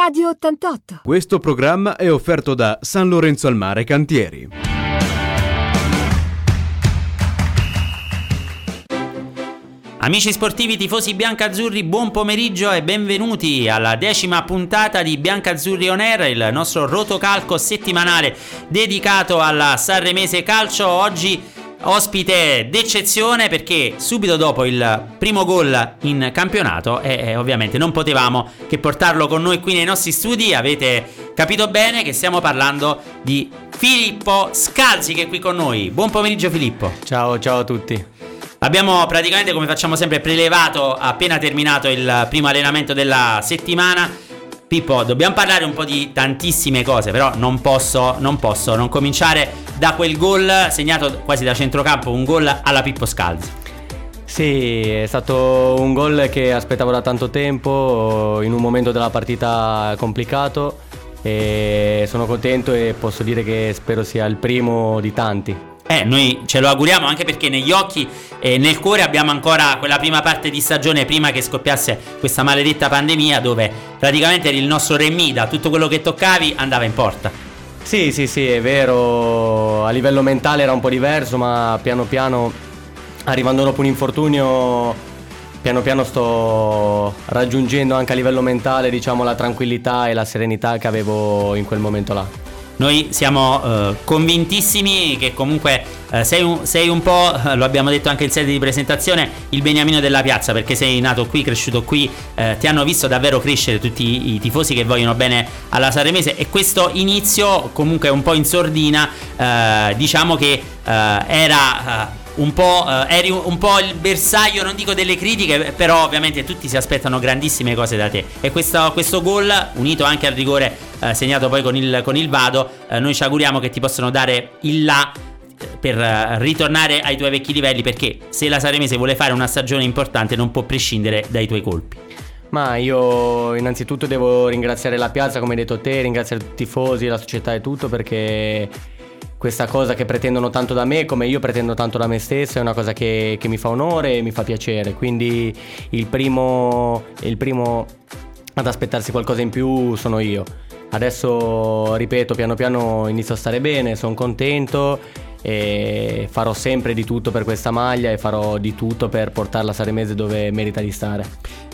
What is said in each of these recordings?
Radio 88. Questo programma è offerto da San Lorenzo al Mare Cantieri. Amici sportivi, tifosi biancazzurri, buon pomeriggio e benvenuti alla decima puntata di Biancazzurri On Air, il nostro rotocalco settimanale dedicato alla Sanremese Calcio. Oggi ospite d'eccezione perché subito dopo il primo gol in campionato e eh, ovviamente non potevamo che portarlo con noi qui nei nostri studi. Avete capito bene che stiamo parlando di Filippo Scalzi che è qui con noi. Buon pomeriggio Filippo. Ciao, ciao a tutti. Abbiamo praticamente, come facciamo sempre, prelevato appena terminato il primo allenamento della settimana. Pippo, dobbiamo parlare un po' di tantissime cose, però non posso, non posso non cominciare da quel gol segnato quasi da centrocampo, un gol alla Pippo Scalzi. Sì, è stato un gol che aspettavo da tanto tempo, in un momento della partita complicato e sono contento e posso dire che spero sia il primo di tanti. Eh, noi ce lo auguriamo anche perché negli occhi e nel cuore abbiamo ancora quella prima parte di stagione prima che scoppiasse questa maledetta pandemia dove praticamente il nostro Remida, tutto quello che toccavi andava in porta. Sì, sì, sì, è vero, a livello mentale era un po' diverso, ma piano piano, arrivando dopo un infortunio, piano piano sto raggiungendo anche a livello mentale, diciamo, la tranquillità e la serenità che avevo in quel momento là. Noi siamo eh, convintissimi che comunque eh, sei, un, sei, un, po', eh, lo abbiamo detto anche in sede di presentazione, il beniamino della piazza perché sei nato qui, cresciuto qui, eh, ti hanno visto davvero crescere tutti i, tifosi che vogliono bene alla Sanremese. E questo inizio comunque un po' in sordina, eh, diciamo che eh, era un po', eh, eri un, un, po' il bersaglio, non dico delle critiche, però ovviamente tutti si aspettano grandissime cose da te. E questo, questo gol, unito anche al rigore eh, segnato poi con il, con il Vado, eh, noi ci auguriamo che ti possano dare il là eh, per eh, ritornare ai tuoi vecchi livelli perché se la Saremese vuole fare una stagione importante non può prescindere dai tuoi colpi. Ma io innanzitutto devo ringraziare la piazza, come hai detto te, ringraziare i tifosi, la società e tutto perché questa cosa che pretendono tanto da me come io pretendo tanto da me stesso è una cosa che, che mi fa onore e mi fa piacere. Quindi il primo, il primo ad aspettarsi qualcosa in più sono io. Adesso ripeto piano piano inizio a stare bene sono contento e farò sempre di tutto per questa maglia e farò di tutto per portarla a Saremese dove merita di stare.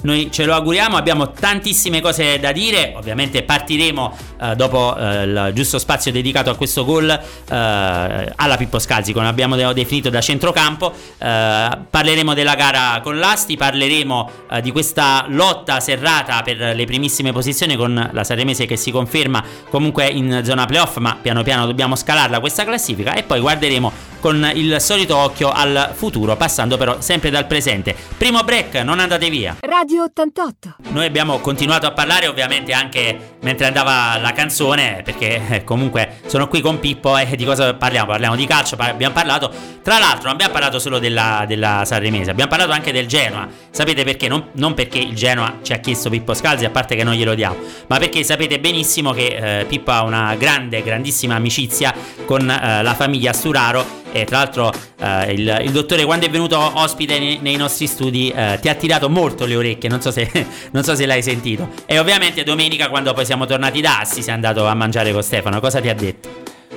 Noi ce lo auguriamo, abbiamo tantissime cose da dire, ovviamente partiremo eh, dopo eh, il giusto spazio dedicato a questo gol eh, alla Pippo Scalzi, come abbiamo definito da centrocampo, eh, parleremo della gara con l'Asti, parleremo eh, di questa lotta serrata per le primissime posizioni con la Saremese che si conferma comunque in zona playoff, ma piano piano dobbiamo scalarla questa classifica. E poi guarda guarderemo con il solito occhio al futuro, passando però sempre dal presente. Primo break, non andate via. Radio 88. Noi abbiamo continuato a parlare ovviamente anche mentre andava la canzone, perché eh, comunque sono qui con Pippo e di cosa parliamo? Parliamo di calcio, abbiamo parlato, tra l'altro non abbiamo parlato solo della, della Sanremese, abbiamo parlato anche del Genoa. Sapete perché? Non, non, perché il Genoa ci ha chiesto Pippo Scalzi, a parte che non glielo diamo, ma perché sapete benissimo che eh, Pippo ha una grande, grandissima amicizia con eh, la famiglia Sturaro e tra l'altro eh, il, il, dottore quando è venuto ospite nei, nei nostri studi eh, ti ha tirato molto le orecchie, non so, se, non so, se, l'hai sentito. E ovviamente domenica quando poi siamo tornati da Assi sei andato a mangiare con Stefano, cosa ti ha detto?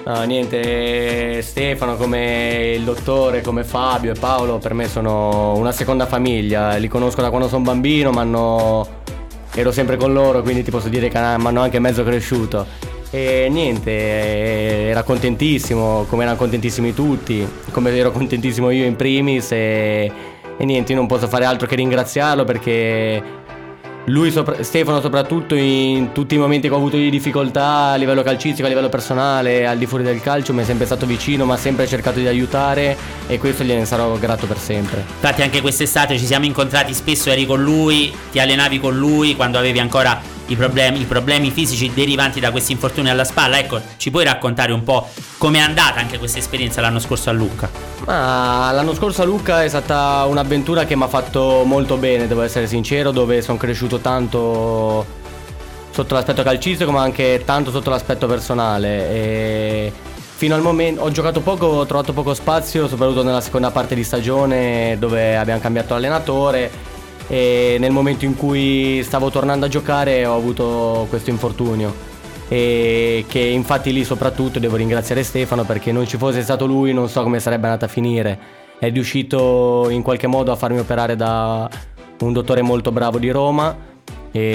No, niente, Stefano come il dottore, come Fabio e Paolo per me sono una seconda famiglia, li conosco da quando sono bambino, ma ero sempre con loro, quindi ti posso dire che mi hanno anche mezzo cresciuto. E niente, era contentissimo, come erano contentissimi tutti, come ero contentissimo io in primis e, e niente, io non posso fare altro che ringraziarlo perché lui, sopra, Stefano soprattutto in tutti i momenti che ho avuto di difficoltà a livello calcistico, a livello personale, al di fuori del calcio, mi è sempre stato vicino, mi ha sempre cercato di aiutare e questo gliene sarò grato per sempre. Infatti anche quest'estate ci siamo incontrati spesso, eri con lui, ti allenavi con lui quando avevi ancora i problemi, i problemi fisici derivanti da questi infortuni alla spalla. Ecco, ci puoi raccontare un po' com'è andata anche questa esperienza l'anno scorso a Lucca? Ah, l'anno scorso a Lucca è stata un'avventura che mi ha fatto molto bene, devo essere sincero, dove sono cresciuto tanto sotto l'aspetto calcistico ma anche tanto sotto l'aspetto personale. E fino al momento ho giocato poco, ho trovato poco spazio, soprattutto nella seconda parte di stagione dove abbiamo cambiato allenatore e nel momento in cui stavo tornando a giocare ho avuto questo infortunio e che infatti lì soprattutto devo ringraziare Stefano perché non ci fosse stato lui non so come sarebbe andata a finire. È riuscito in qualche modo a farmi operare da un dottore molto bravo di Roma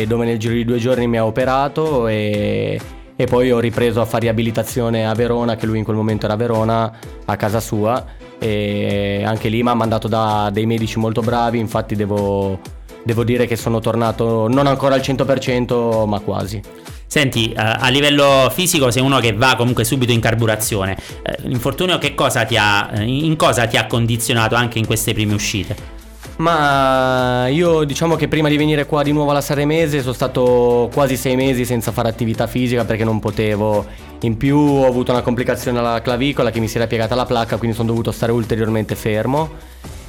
dove nel giro di due giorni mi ha operato e, e poi ho ripreso a fare riabilitazione a Verona, che lui in quel momento era a Verona, a casa sua e anche lì mi ha mandato da dei medici molto bravi, infatti devo, devo dire che sono tornato non ancora al 100% ma quasi. Senti, uh, a livello fisico sei uno che va comunque subito in carburazione. L'infortunio che cosa ti ha, uh, in cosa ti ha condizionato anche in queste prime uscite? Ma io diciamo che prima di venire qua di nuovo alla Saremese sono stato quasi sei mesi senza fare attività fisica perché non potevo. In più ho avuto una complicazione alla clavicola che mi si era piegata la placca, quindi sono dovuto stare ulteriormente fermo.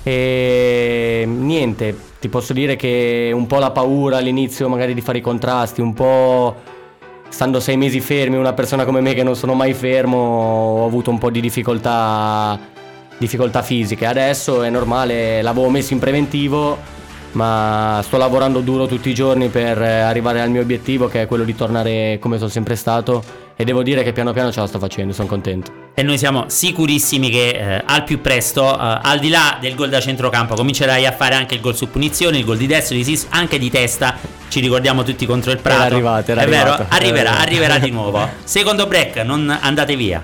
E niente, ti posso dire che un po' la paura all'inizio magari di fare i contrasti, un po' stando sei mesi fermi, una persona come me che non sono mai fermo, ho avuto un po' di difficoltà, difficoltà fisiche. Adesso è normale, l'avevo messo in preventivo, ma sto lavorando duro tutti i giorni per arrivare al mio obiettivo che è quello di tornare come sono sempre stato e devo dire che piano piano ce la sto facendo, sono contento e noi siamo sicurissimi che eh, al più presto, eh, al di là del gol da centrocampo, comincerai a fare anche il gol su punizione, il gol di destro, di sinistra, anche di testa. Ci ricordiamo tutti contro il Prato. Era arrivato, era È arrivato. vero, arriverà, arriverà di nuovo. Secondo break, non andate via.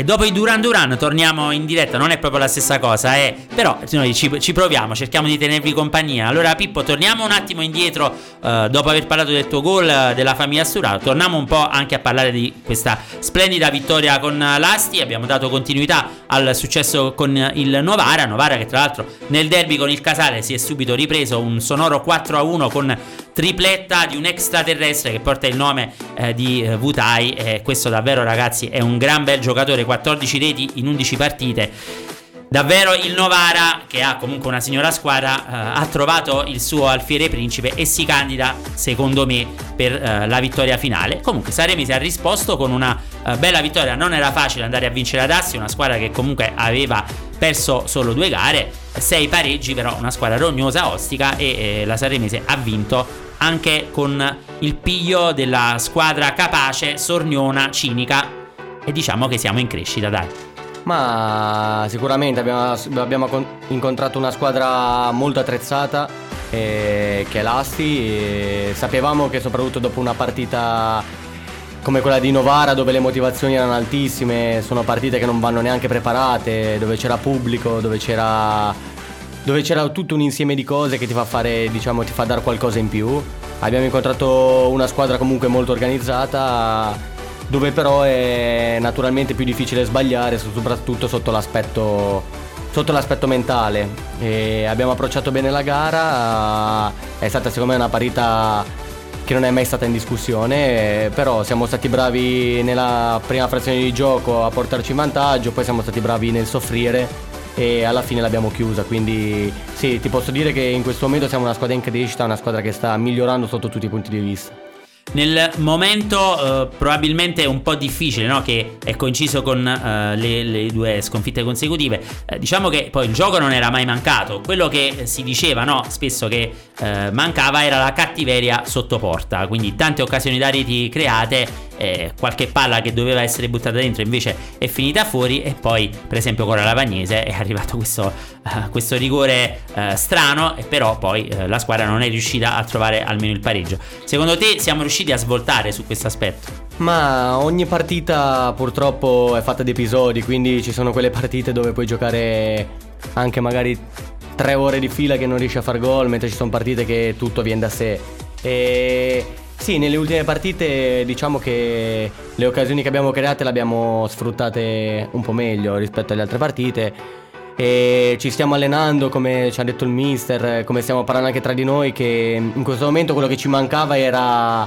E dopo i Duran Duran torniamo in diretta, non è proprio la stessa cosa, eh? però noi ci, ci proviamo, cerchiamo di tenervi compagnia. Allora Pippo, torniamo un attimo indietro eh, dopo aver parlato del tuo gol eh, della famiglia Sturato, torniamo un po' anche a parlare di questa splendida vittoria con l'Asti, abbiamo dato continuità al successo con il Novara, Novara che tra l'altro nel derby con il Casale si è subito ripreso un sonoro 4-1 con tripletta di un extraterrestre che porta il nome eh, di eh, Vutai e questo davvero ragazzi è un gran bel giocatore 14 reti in 11 partite Davvero il Novara, che ha comunque una signora squadra, eh, ha trovato il suo alfiere principe e si candida, secondo me, per eh, la vittoria finale. Comunque Saremisi ha risposto con una eh, bella vittoria. Non era facile andare a vincere ad Assi, una squadra che comunque aveva perso solo due gare, sei pareggi, però una squadra rognosa, ostica e eh, la Saremese ha vinto anche con il piglio della squadra capace, sorniona, cinica e diciamo che siamo in crescita, dai. Ma sicuramente abbiamo, abbiamo con- incontrato una squadra molto attrezzata eh, che è l'Asti sapevamo che soprattutto dopo una partita come quella di Novara dove le motivazioni erano altissime, sono partite che non vanno neanche preparate, dove c'era pubblico, dove c'era, dove c'era tutto un insieme di cose che ti fa fare, diciamo, ti fa dare qualcosa in più. Abbiamo incontrato una squadra comunque molto organizzata dove però è naturalmente più difficile sbagliare, soprattutto sotto l'aspetto, sotto l'aspetto mentale. E abbiamo approcciato bene la gara, è stata secondo me una parità che non è mai stata in discussione, però siamo stati bravi nella prima frazione di gioco a portarci in vantaggio, poi siamo stati bravi nel soffrire e alla fine l'abbiamo chiusa, quindi sì, ti posso dire che in questo momento siamo una squadra in crescita, una squadra che sta migliorando sotto tutti i punti di vista. Nel momento eh, probabilmente un po' difficile, no? che è coinciso con eh, le, le, due sconfitte consecutive, eh, diciamo che poi il gioco non era mai mancato, quello che si diceva no? spesso che eh, mancava era la cattiveria sotto porta, quindi tante occasioni da reti create, eh, qualche palla che doveva essere buttata dentro invece è finita fuori e poi per esempio con la Lavagnese è arrivato questo, uh, questo rigore uh, strano e però poi uh, la squadra non è riuscita a trovare almeno il pareggio. Secondo te siamo riusciti a svoltare su questo aspetto? Ma ogni partita purtroppo è fatta di episodi, quindi ci sono quelle partite dove puoi giocare anche magari tre ore di fila che non riesci a far gol, mentre ci sono partite che tutto viene da sé. E sì, nelle ultime partite diciamo che le occasioni che abbiamo create le abbiamo sfruttate un po' meglio rispetto alle altre partite e ci stiamo allenando come ci ha detto il mister, come stiamo parlando anche tra di noi che in questo momento quello che ci mancava era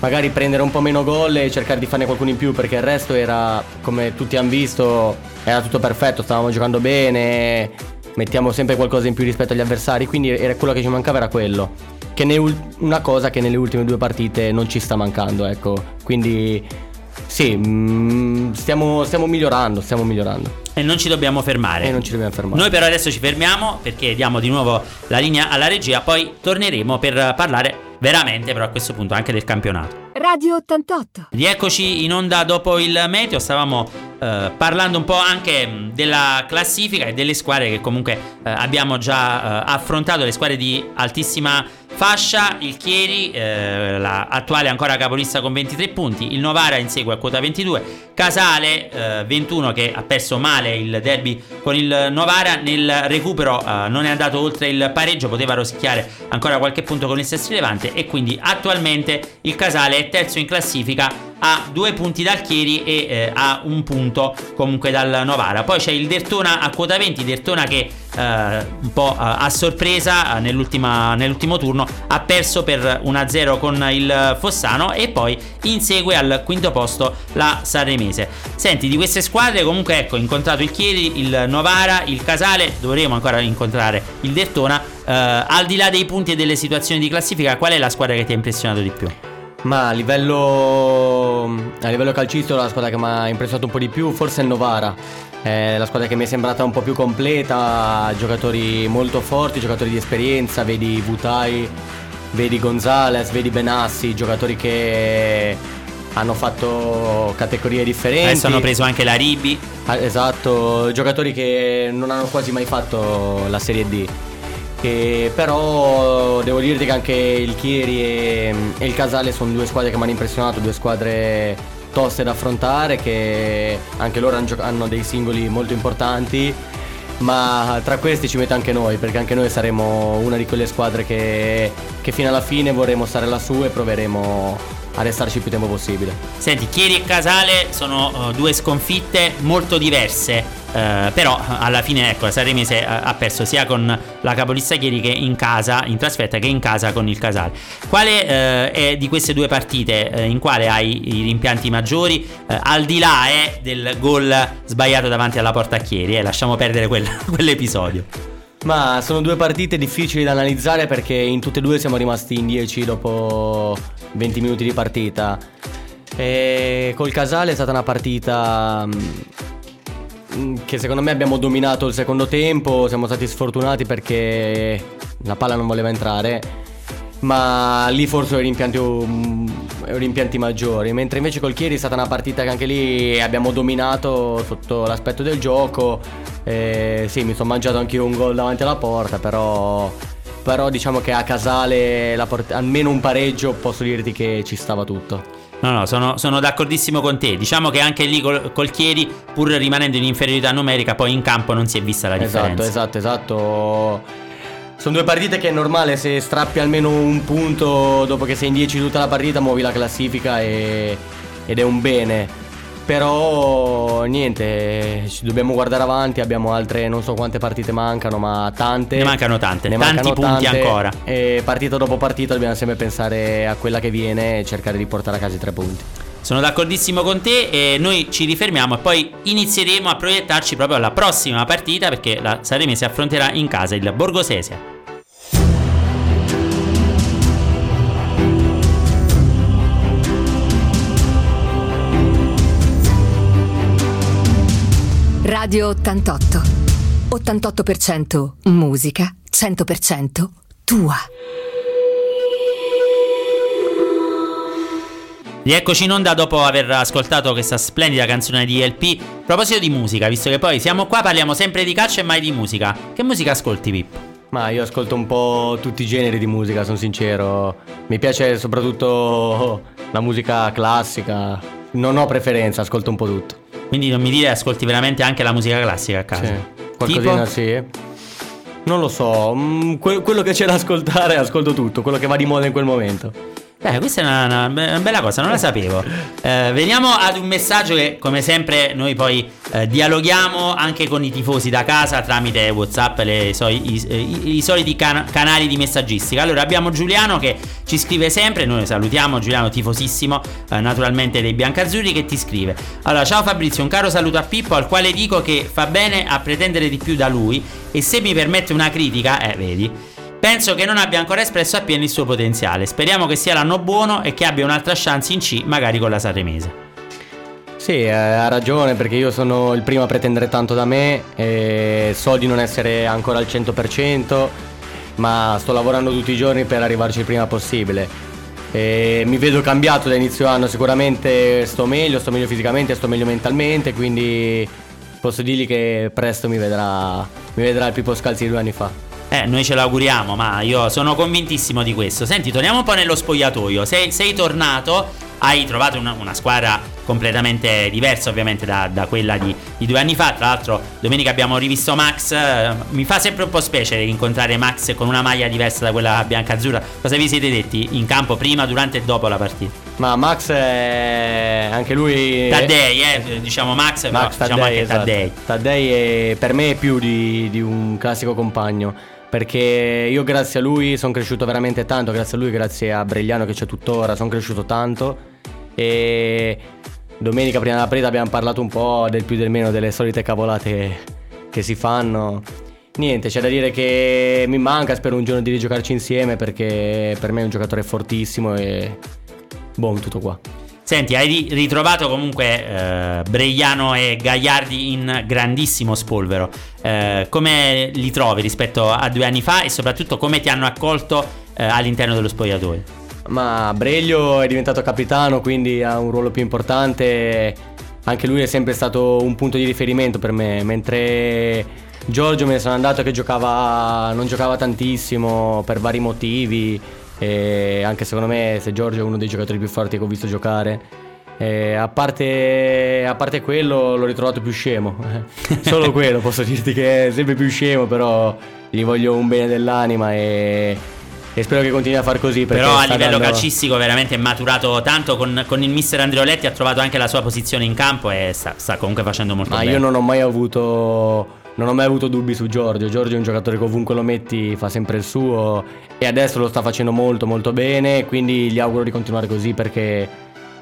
magari prendere un po' meno gol e cercare di farne qualcuno in più perché il resto era, come tutti hanno visto, era tutto perfetto, stavamo giocando bene, mettiamo sempre qualcosa in più rispetto agli avversari, quindi era quello che ci mancava era quello. Che ne, una cosa che nelle ultime due partite non ci sta mancando, ecco. Quindi sì, mm, stiamo, stiamo migliorando, stiamo migliorando. E non ci dobbiamo fermare. E non ci dobbiamo fermare. Noi però adesso ci fermiamo perché diamo di nuovo la linea alla regia, poi torneremo per parlare veramente però a questo punto anche del campionato. Radio 88. Rieccoci in onda dopo il meteo, stavamo eh, parlando un po' anche della classifica e delle squadre che comunque eh, abbiamo già eh, affrontato, le squadre di altissima fascia, il Chieri, eh, la attuale ancora capolista con 23 punti, il Novara insegue a quota 22, Casale 21 eh, che ha perso male il derby con il Novara, nel recupero eh, non è andato oltre il pareggio, poteva rosicchiare ancora qualche punto con il Sestri Levante. E quindi attualmente il Casale è terzo in classifica a due punti dal Chieri e eh, a un punto comunque dal Novara. Poi c'è il Dertona a quota 20, Dertona che un po' eh, a sorpresa nell'ultimo turno ha perso per 1-0 con il Fossano e poi insegue al quinto posto la Sanremese. Senti, di queste squadre comunque ecco, incontrato il Chieri, il Novara, il Casale, dovremo ancora incontrare il Dertona. Uh, al di là dei punti e delle situazioni di classifica, qual è la squadra che ti ha impressionato di più? Ma a livello, a livello calcistico la squadra che mi ha impressionato un po' di più forse è il Novara. È la squadra che mi è sembrata un po' più completa, giocatori molto forti, giocatori di esperienza, vedi Vutai, vedi Gonzales, vedi Benassi, giocatori che hanno fatto categorie differenti. Adesso hanno preso anche la Ribi. Ah, esatto, giocatori che non hanno quasi mai fatto la Serie D. Che però devo dirti che anche il Chieri e, e il Casale sono due squadre che mi hanno impressionato, due squadre toste da affrontare, che anche loro hanno dei singoli molto importanti. Ma tra questi ci metto anche noi, perché anche noi saremo una di quelle squadre che, che fino alla fine vorremmo stare lassù e proveremo a restarci il più tempo possibile. Senti, Chieri e Casale sono uh, due sconfitte molto diverse. Uh, però alla fine ecco la Sanremese uh, ha perso sia con la capolista Chieri che in casa in trasferta che in casa con il Casale quale uh, è di queste due partite in quale hai i rimpianti maggiori? Al di là eh, del gol sbagliato davanti alla porta a Chieri eh, lasciamo perdere quel, quell'episodio. Ma sono due partite difficili da analizzare perché in tutte e due siamo rimasti in 10 dopo 20 minuti di partita. E col Casale è stata una partita mm, che secondo me abbiamo dominato il secondo tempo, siamo stati sfortunati perché la palla non voleva entrare, ma lì forse ho rimpianti, rimpianti maggiori, mentre invece col Chieri è stata una partita che anche lì abbiamo dominato sotto l'aspetto del gioco, e sì mi sono mangiato anche io un gol davanti alla porta, però però diciamo che a Casale port- almeno un pareggio posso dirti che ci stava tutto. No, no, sono, sono d'accordissimo con te. Diciamo che anche lì col, col, Chieri, pur rimanendo in inferiorità numerica, poi in campo non si è vista la esatto, differenza. Esatto, esatto, esatto. Sono due partite che è normale, se strappi almeno un punto dopo che sei in 10 tutta la partita, muovi la classifica e, ed è un bene. Però niente, ci dobbiamo guardare avanti, abbiamo altre non so quante partite mancano, ma tante. Ne mancano tante, ne tanti mancano punti tante, ancora. E partita dopo partita dobbiamo sempre pensare a quella che viene e cercare di portare a casa i tre punti. Sono d'accordissimo con te e noi ci rifermiamo e poi inizieremo a proiettarci proprio alla prossima partita perché la Saremese affronterà in casa il Borgosesia. Radio 88. 88% musica, 100% tua. Rieccoci in onda dopo aver ascoltato questa splendida canzone di LP. A proposito di musica, visto che poi siamo qua, parliamo sempre di calcio e mai di musica. Che musica ascolti, Pippo? Ma io ascolto un po' tutti i generi di musica, sono sincero. Mi piace soprattutto la musica classica. Non ho preferenza, ascolto un po' tutto. Quindi non mi dire ascolti veramente anche la musica classica a casa. Sì, qualcosina tipo? sì. Non lo so, mm, que- quello che c'è da ascoltare ascolto tutto, quello che va di moda in quel momento. Eh, questa è una, una, bella cosa, non la sapevo. Eh, veniamo ad un messaggio che, come sempre, noi poi eh, dialoghiamo anche con i tifosi da casa tramite WhatsApp, le, i, i, i, soliti can- canali di messaggistica. Allora, abbiamo Giuliano che ci scrive sempre. Noi salutiamo Giuliano, tifosissimo, eh, naturalmente dei biancazzurri, che ti scrive. Allora, ciao Fabrizio, un caro saluto a Pippo, al quale dico che fa bene a pretendere di più da lui. E se mi permette una critica, eh, vedi. Penso che non abbia ancora espresso appieno il suo potenziale. Speriamo che sia l'anno buono e che abbia un'altra chance in C, magari con la Sanremese. Sì, eh, ha ragione perché io sono il primo a pretendere tanto da me e so di non essere ancora al 100%, ma sto lavorando tutti i giorni per arrivarci il prima possibile. E mi vedo cambiato da inizio anno, sicuramente sto meglio, sto meglio fisicamente, sto meglio mentalmente, quindi posso dirgli che presto mi vedrà, mi vedrà il Pippo Scalzi di due anni fa. Eh, noi ce l'auguriamo, ma io sono convintissimo di questo. Senti, torniamo un po' nello spogliatoio. Sei, sei tornato, hai trovato una, una, squadra completamente diversa, ovviamente, da, da quella di, di, due anni fa. Tra l'altro, domenica abbiamo rivisto Max. Eh, mi fa sempre un po' specie incontrare Max con una maglia diversa da quella bianca-azzurra. Cosa vi siete detti in campo prima, durante e dopo la partita? Ma Max è anche lui. Taddei, eh, diciamo Max, Max però, diciamo Taddei, diciamo esatto. Taddei. Taddei è, per me è più di, di un classico compagno perché io grazie a lui sono cresciuto veramente tanto, grazie a lui, grazie a Bregliano che c'è tuttora, sono cresciuto tanto e domenica prima della partita abbiamo parlato un po' del più del meno delle solite cavolate che si fanno. Niente, c'è da dire che mi manca, spero un giorno di rigiocarci insieme perché per me è un giocatore fortissimo e boom, tutto qua. Senti, hai ritrovato comunque eh, Bregliano e Gagliardi in grandissimo spolvero. Eh, come li trovi rispetto a due anni fa e soprattutto come ti hanno accolto eh, all'interno dello spogliatoio? Ma Breglio è diventato capitano, quindi ha un ruolo più importante. Anche lui è sempre stato un punto di riferimento per me, mentre Giorgio me ne sono andato che giocava, non giocava tantissimo per vari motivi e anche secondo me se Giorgio è uno dei giocatori più forti che ho visto giocare. A parte, a, parte, quello l'ho ritrovato più scemo. Solo quello posso dirti che è sempre più scemo, però gli voglio un bene dell'anima e, e spero che continui a far così. Però a livello dando... calcistico veramente è maturato tanto con, con, il mister Andreoletti, ha trovato anche la sua posizione in campo e sta, sta comunque facendo molto Ma bene. Ma io non ho mai avuto non ho mai avuto dubbi su Giorgio. Giorgio è un giocatore che ovunque lo metti fa sempre il suo e adesso lo sta facendo molto molto bene, quindi gli auguro di continuare così perché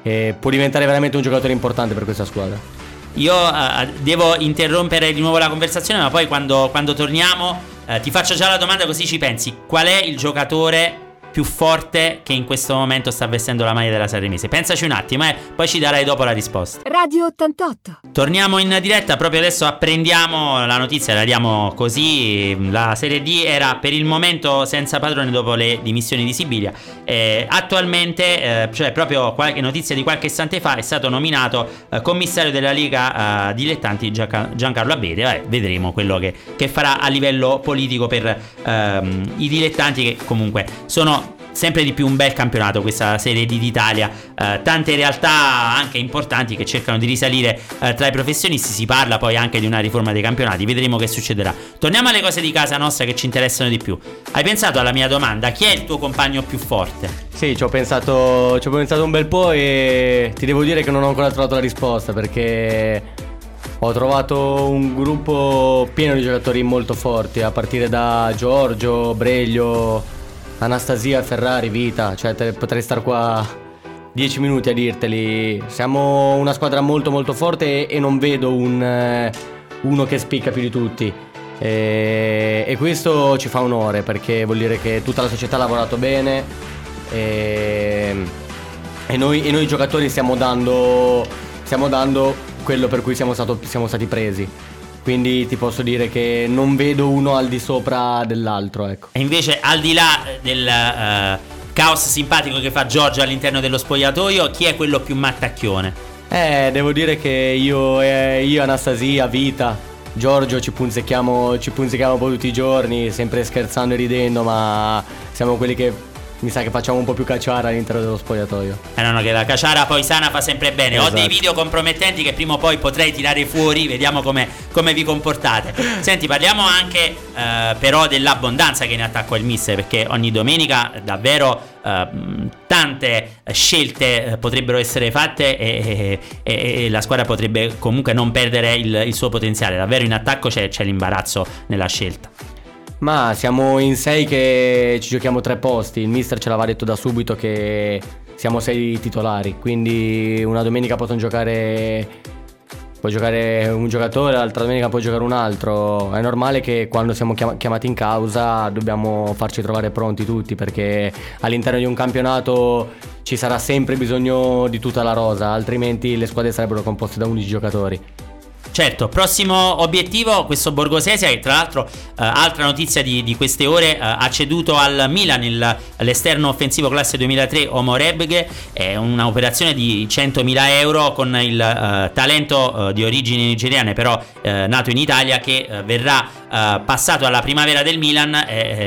eh, può diventare veramente un giocatore importante per questa squadra. Io uh, devo interrompere di nuovo la conversazione, ma poi quando, quando torniamo uh, ti faccio già la domanda così ci pensi. Qual è il giocatore più forte che in questo momento sta vestendo la maglia della Sanremese. Pensaci un attimo, eh, poi ci darai dopo la risposta. Radio 88. Torniamo in diretta, proprio adesso apprendiamo la notizia, la diamo così. La Serie D era per il momento senza padrone dopo le dimissioni di Sibilia. Eh, attualmente, eh, cioè proprio qualche notizia di qualche istante fa, è stato nominato eh, commissario della Liga eh, Dilettanti Giancarlo Abete. Vabbè, vedremo quello che, che, farà a livello politico per ehm, i dilettanti che comunque sono sempre di più un bel campionato questa Serie D d'Italia, eh, tante realtà anche importanti che cercano di risalire eh, tra i professionisti, si parla poi anche di una riforma dei campionati, vedremo che succederà. Torniamo alle cose di casa nostra che ci interessano di più. Hai pensato alla mia domanda, chi è il tuo compagno più forte? Sì, ci ho pensato, ci ho pensato un bel po' e ti devo dire che non ho ancora trovato la risposta perché ho trovato un gruppo pieno di giocatori molto forti, a partire da Giorgio, Breglio, Anastasia, Ferrari, Vita, cioè te, potrei stare qua 10 minuti a dirteli. Siamo una squadra molto molto forte e, e non vedo un, eh, uno che spicca più di tutti. E, e, questo ci fa onore perché vuol dire che tutta la società ha lavorato bene e, e, noi, noi, giocatori stiamo dando, stiamo dando quello per cui siamo, stato, siamo stati presi. Quindi ti posso dire che non vedo uno al di sopra dell'altro, ecco. E invece al di là del uh, caos simpatico che fa Giorgio all'interno dello spogliatoio, chi è quello più mattacchione? Eh, devo dire che io, eh, io Anastasia, Vita, Giorgio ci punzecchiamo, ci punzecchiamo un po' tutti i giorni, sempre scherzando e ridendo, ma siamo quelli che mi sa che facciamo un po' più cacciara all'interno dello spogliatoio. Eh no, no, che la cacciara poi sana fa sempre bene. Esatto. Ho dei esatto. video compromettenti che prima o poi potrei tirare fuori, vediamo come, come vi comportate. Senti, parliamo anche eh, però dell'abbondanza che in attacco il mister, perché ogni domenica davvero eh, tante scelte eh, potrebbero essere fatte e, e, e, la squadra potrebbe comunque non perdere il, il suo potenziale. Davvero in attacco c'è, c'è l'imbarazzo nella scelta. Ma siamo in sei che ci giochiamo tre posti. Il mister ce l'aveva detto da subito che siamo sei titolari. Quindi una domenica possono giocare. Può giocare un giocatore, l'altra domenica può giocare un altro. È normale che quando siamo chiamati in causa dobbiamo farci trovare pronti tutti perché all'interno di un campionato ci sarà sempre bisogno di tutta la rosa, altrimenti le squadre sarebbero composte da 11 giocatori. Certo, prossimo obiettivo, questo Borgosesia che tra l'altro, eh, altra notizia di, di queste ore, eh, ha ceduto al Milan il, l'esterno offensivo classe 2003 Omo Rebghe, è un'operazione di 100.000 euro con il eh, talento eh, di origini nigeriane però eh, nato in Italia che eh, verrà passato alla primavera del Milan,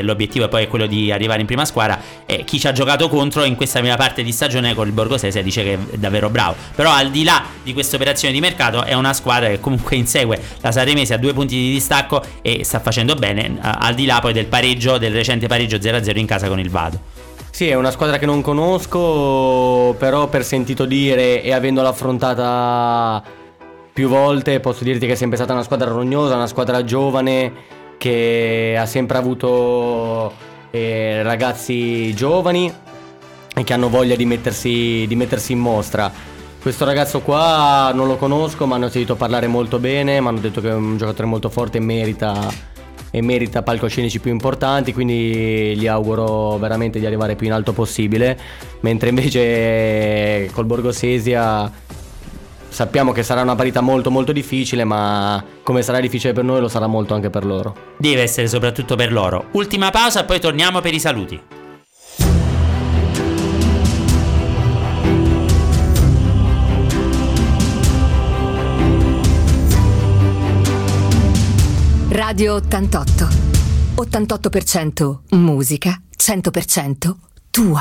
l'obiettivo poi è quello di arrivare in prima squadra, chi ci ha giocato contro in questa prima parte di stagione con il Borgosesia dice che è davvero bravo, però al di là di questa operazione di mercato è una squadra che comunque comunque insegue la Sanremese a due punti di distacco e sta facendo bene, al di là poi del pareggio, del recente pareggio 0-0 in casa con il Vado. Sì, è una squadra che non conosco, però per sentito dire e avendola affrontata più volte posso dirti che è sempre stata una squadra rognosa, una squadra giovane che ha sempre avuto eh, ragazzi giovani e che hanno voglia di mettersi, di mettersi in mostra. Questo ragazzo qua non lo conosco, ma hanno sentito parlare molto bene, mi hanno detto che è un giocatore molto forte e merita, e merita palcoscenici più importanti, quindi gli auguro veramente di arrivare più in alto possibile, mentre invece col Borgosesia sappiamo che sarà una parità molto molto difficile, ma come sarà difficile per noi lo sarà molto anche per loro. Deve essere soprattutto per loro. Ultima pausa, poi torniamo per i saluti. Radio 88. 88% musica, 100% tua.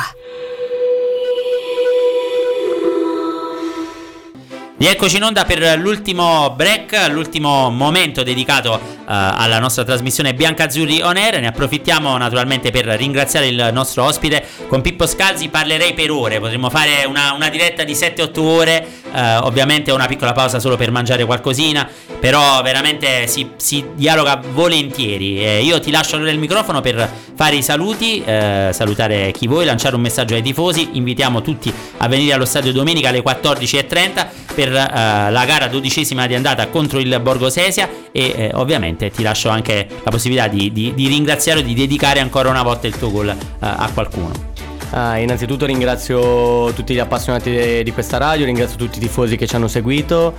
Rieccoci in onda per l'ultimo break, l'ultimo momento dedicato alla nostra trasmissione Biancazzurri On Air. Ne approfittiamo naturalmente per ringraziare il nostro ospite. Con Pippo Scalzi parlerei per ore, potremmo fare una, una diretta di 7-8 ore, uh, ovviamente una piccola pausa solo per mangiare qualcosina, però veramente si, si dialoga volentieri. Eh, io ti lascio allora il microfono per fare i saluti, eh, salutare chi vuoi, lanciare un messaggio ai tifosi. Invitiamo tutti a venire allo stadio domenica alle 14.30 per uh, la gara dodicesima di andata contro il Borgo Sesia e eh, ovviamente ti lascio anche la possibilità di, di, di ringraziare o di dedicare ancora una volta il tuo gol uh, a qualcuno. Ah, innanzitutto ringrazio tutti gli appassionati di questa radio, ringrazio tutti i tifosi che ci hanno seguito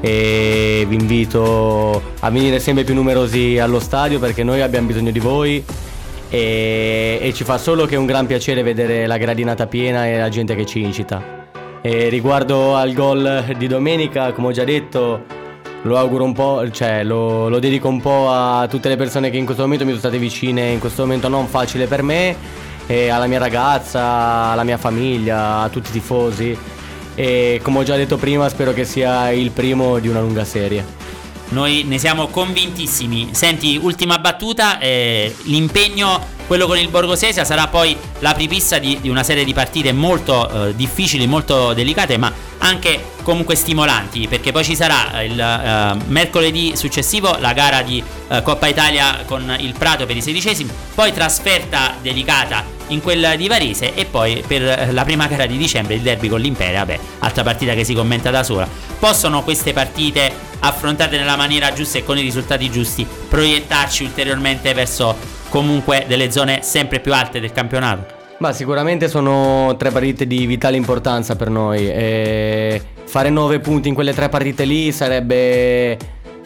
e vi invito a venire sempre più numerosi allo stadio perché noi abbiamo bisogno di voi e, e ci fa solo che un gran piacere vedere la gradinata piena e la gente che ci incita. E riguardo al gol di domenica, come ho già detto, lo auguro un po', cioè lo, lo, dedico un po' a tutte le persone che in questo momento mi sono state vicine, in questo momento non facile per me, alla mia ragazza, alla mia famiglia, a tutti i tifosi. E come ho già detto prima, spero che sia il primo di una lunga serie. Noi ne siamo convintissimi. Senti, ultima battuta, eh, l'impegno, quello con il Borgosesia, sarà poi la pripissa di, di una serie di partite molto eh, difficili, molto delicate, ma anche comunque stimolanti, perché poi ci sarà il uh, mercoledì successivo la gara di uh, Coppa Italia con il Prato per i sedicesimi, poi trasferta delicata in quel di Varese e poi per la prima gara di dicembre il derby con l'Imperia, vabbè, altra partita che si commenta da sola. Possono queste partite affrontate nella maniera giusta e con i risultati giusti, proiettarci ulteriormente verso comunque delle zone sempre più alte del campionato? Ma sicuramente sono tre partite di vitale importanza per noi e fare nove punti in quelle tre partite lì sarebbe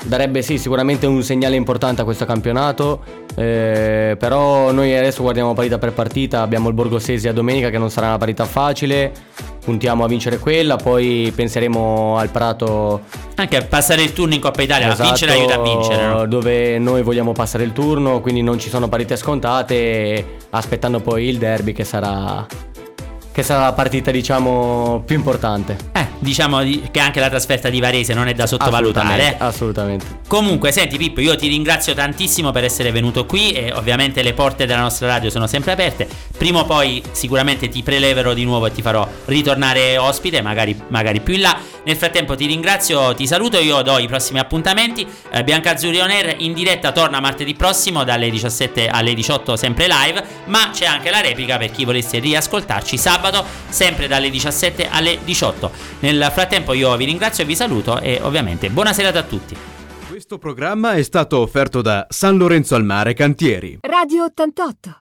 darebbe sì sicuramente un segnale importante a questo campionato eh, però noi adesso guardiamo partita per partita abbiamo il Borgo Sesia domenica che non sarà una partita facile puntiamo a vincere quella, poi penseremo al Prato. Anche a passare il turno in Coppa Italia, esatto, a vincere aiuta a vincere. No? Dove noi vogliamo passare il turno, quindi non ci sono parità scontate. aspettando poi il derby che sarà che sarà la partita diciamo più importante. Eh, diciamo che anche la trasferta di Varese non è da sottovalutare. Assolutamente. assolutamente. Comunque, senti Pippo, io ti ringrazio tantissimo per essere venuto qui e ovviamente le porte della nostra radio sono sempre aperte. Prima o poi sicuramente ti preleverò di nuovo e ti farò ritornare ospite, magari, magari più in là. Nel frattempo ti ringrazio, ti saluto, io do i prossimi appuntamenti. Eh, Biancazzurri On Air in diretta torna martedì prossimo dalle 17 alle 18 sempre live, ma c'è anche la replica per chi volesse riascoltarci sabato sabato, sempre dalle 17 alle 18. Nel frattempo io vi ringrazio e vi saluto e ovviamente buona serata a tutti. Questo programma è stato offerto da San Lorenzo al Mare Cantieri. Radio 88.